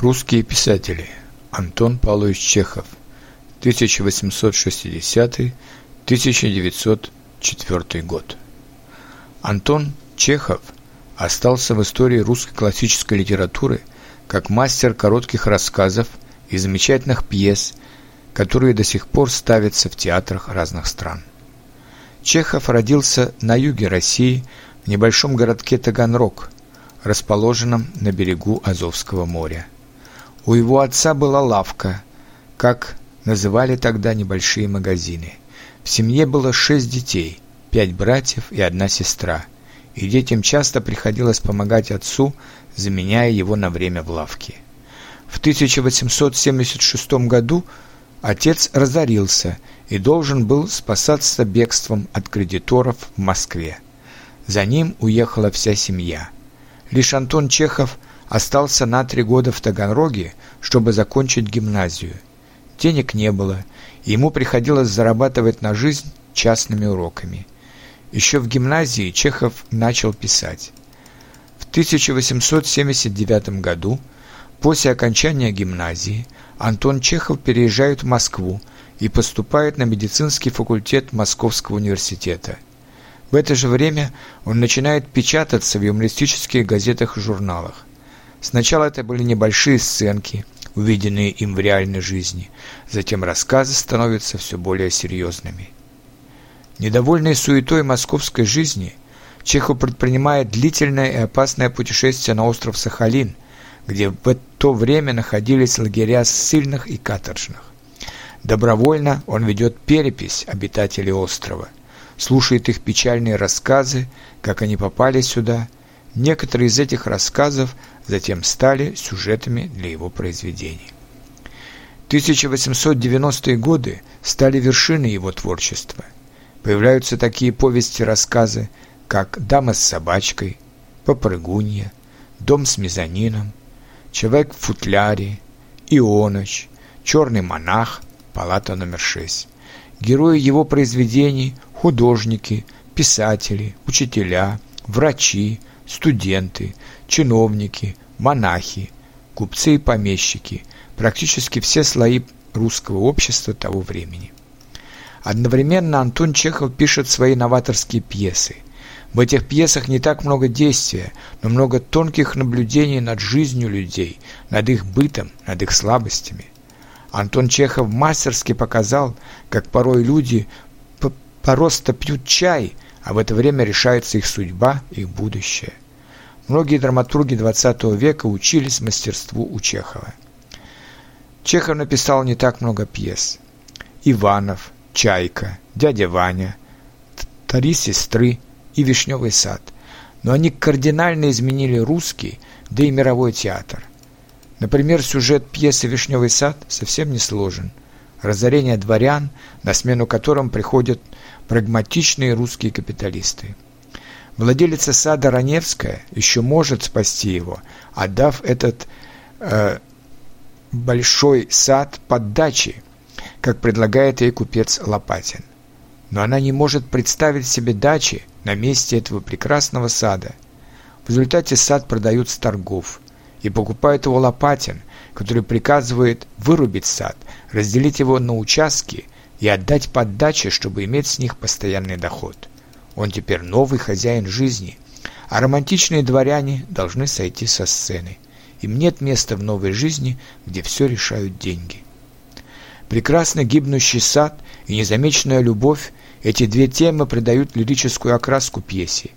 Русские писатели. Антон Павлович Чехов. 1860-1904 год. Антон Чехов остался в истории русской классической литературы как мастер коротких рассказов и замечательных пьес, которые до сих пор ставятся в театрах разных стран. Чехов родился на юге России в небольшом городке Таганрог, расположенном на берегу Азовского моря. У его отца была лавка, как называли тогда небольшие магазины. В семье было шесть детей, пять братьев и одна сестра, и детям часто приходилось помогать отцу, заменяя его на время в лавке. В 1876 году отец разорился и должен был спасаться бегством от кредиторов в Москве. За ним уехала вся семья. Лишь Антон Чехов остался на три года в Таганроге, чтобы закончить гимназию. Денег не было, и ему приходилось зарабатывать на жизнь частными уроками. Еще в гимназии Чехов начал писать. В 1879 году, после окончания гимназии, Антон Чехов переезжает в Москву и поступает на медицинский факультет Московского университета. В это же время он начинает печататься в юмористических газетах и журналах. Сначала это были небольшие сценки, увиденные им в реальной жизни, затем рассказы становятся все более серьезными. Недовольный суетой московской жизни, Чехов предпринимает длительное и опасное путешествие на остров Сахалин, где в то время находились лагеря ссыльных и каторжных. Добровольно он ведет перепись обитателей острова, слушает их печальные рассказы, как они попали сюда – Некоторые из этих рассказов затем стали сюжетами для его произведений. 1890-е годы стали вершиной его творчества. Появляются такие повести-рассказы, как «Дама с собачкой», «Попрыгунья», «Дом с мезонином», «Человек в футляре», «Ионыч», «Черный монах», «Палата номер 6». Герои его произведений – художники, писатели, учителя, врачи, студенты, чиновники, монахи, купцы и помещики, практически все слои русского общества того времени. Одновременно Антон Чехов пишет свои новаторские пьесы. В этих пьесах не так много действия, но много тонких наблюдений над жизнью людей, над их бытом, над их слабостями. Антон Чехов мастерски показал, как порой люди просто пьют чай – а в это время решается их судьба, их будущее. Многие драматурги XX века учились мастерству у Чехова. Чехов написал не так много пьес. «Иванов», «Чайка», «Дядя Ваня», «Три сестры» и «Вишневый сад». Но они кардинально изменили русский, да и мировой театр. Например, сюжет пьесы «Вишневый сад» совсем не сложен. Разорение дворян, на смену которым приходят прагматичные русские капиталисты. Владелица сада Раневская еще может спасти его, отдав этот э, большой сад под дачи, как предлагает ей купец Лопатин. Но она не может представить себе дачи на месте этого прекрасного сада. В результате сад продают с торгов, и покупает его Лопатин, который приказывает вырубить сад, разделить его на участки – и отдать под дачи, чтобы иметь с них постоянный доход. Он теперь новый хозяин жизни, а романтичные дворяне должны сойти со сцены. Им нет места в новой жизни, где все решают деньги. Прекрасно гибнущий сад и незамеченная любовь – эти две темы придают лирическую окраску пьесе.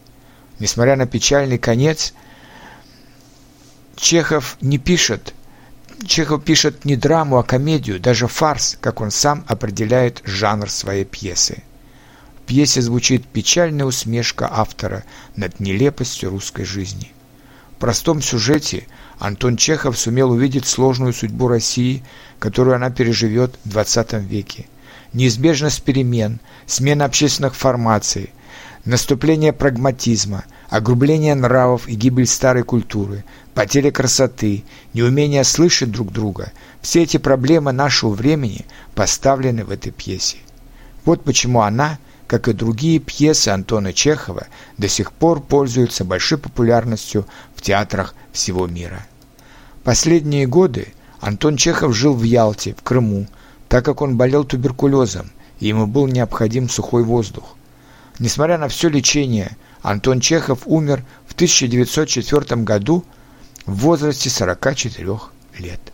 Несмотря на печальный конец, Чехов не пишет Чехов пишет не драму, а комедию, даже фарс, как он сам определяет жанр своей пьесы. В пьесе звучит печальная усмешка автора над нелепостью русской жизни. В простом сюжете Антон Чехов сумел увидеть сложную судьбу России, которую она переживет в XX веке. Неизбежность перемен, смена общественных формаций, наступление прагматизма – огрубление нравов и гибель старой культуры, потеря красоты, неумение слышать друг друга – все эти проблемы нашего времени поставлены в этой пьесе. Вот почему она, как и другие пьесы Антона Чехова, до сих пор пользуется большой популярностью в театрах всего мира. Последние годы Антон Чехов жил в Ялте, в Крыму, так как он болел туберкулезом, и ему был необходим сухой воздух. Несмотря на все лечение, Антон Чехов умер в 1904 году в возрасте 44 лет.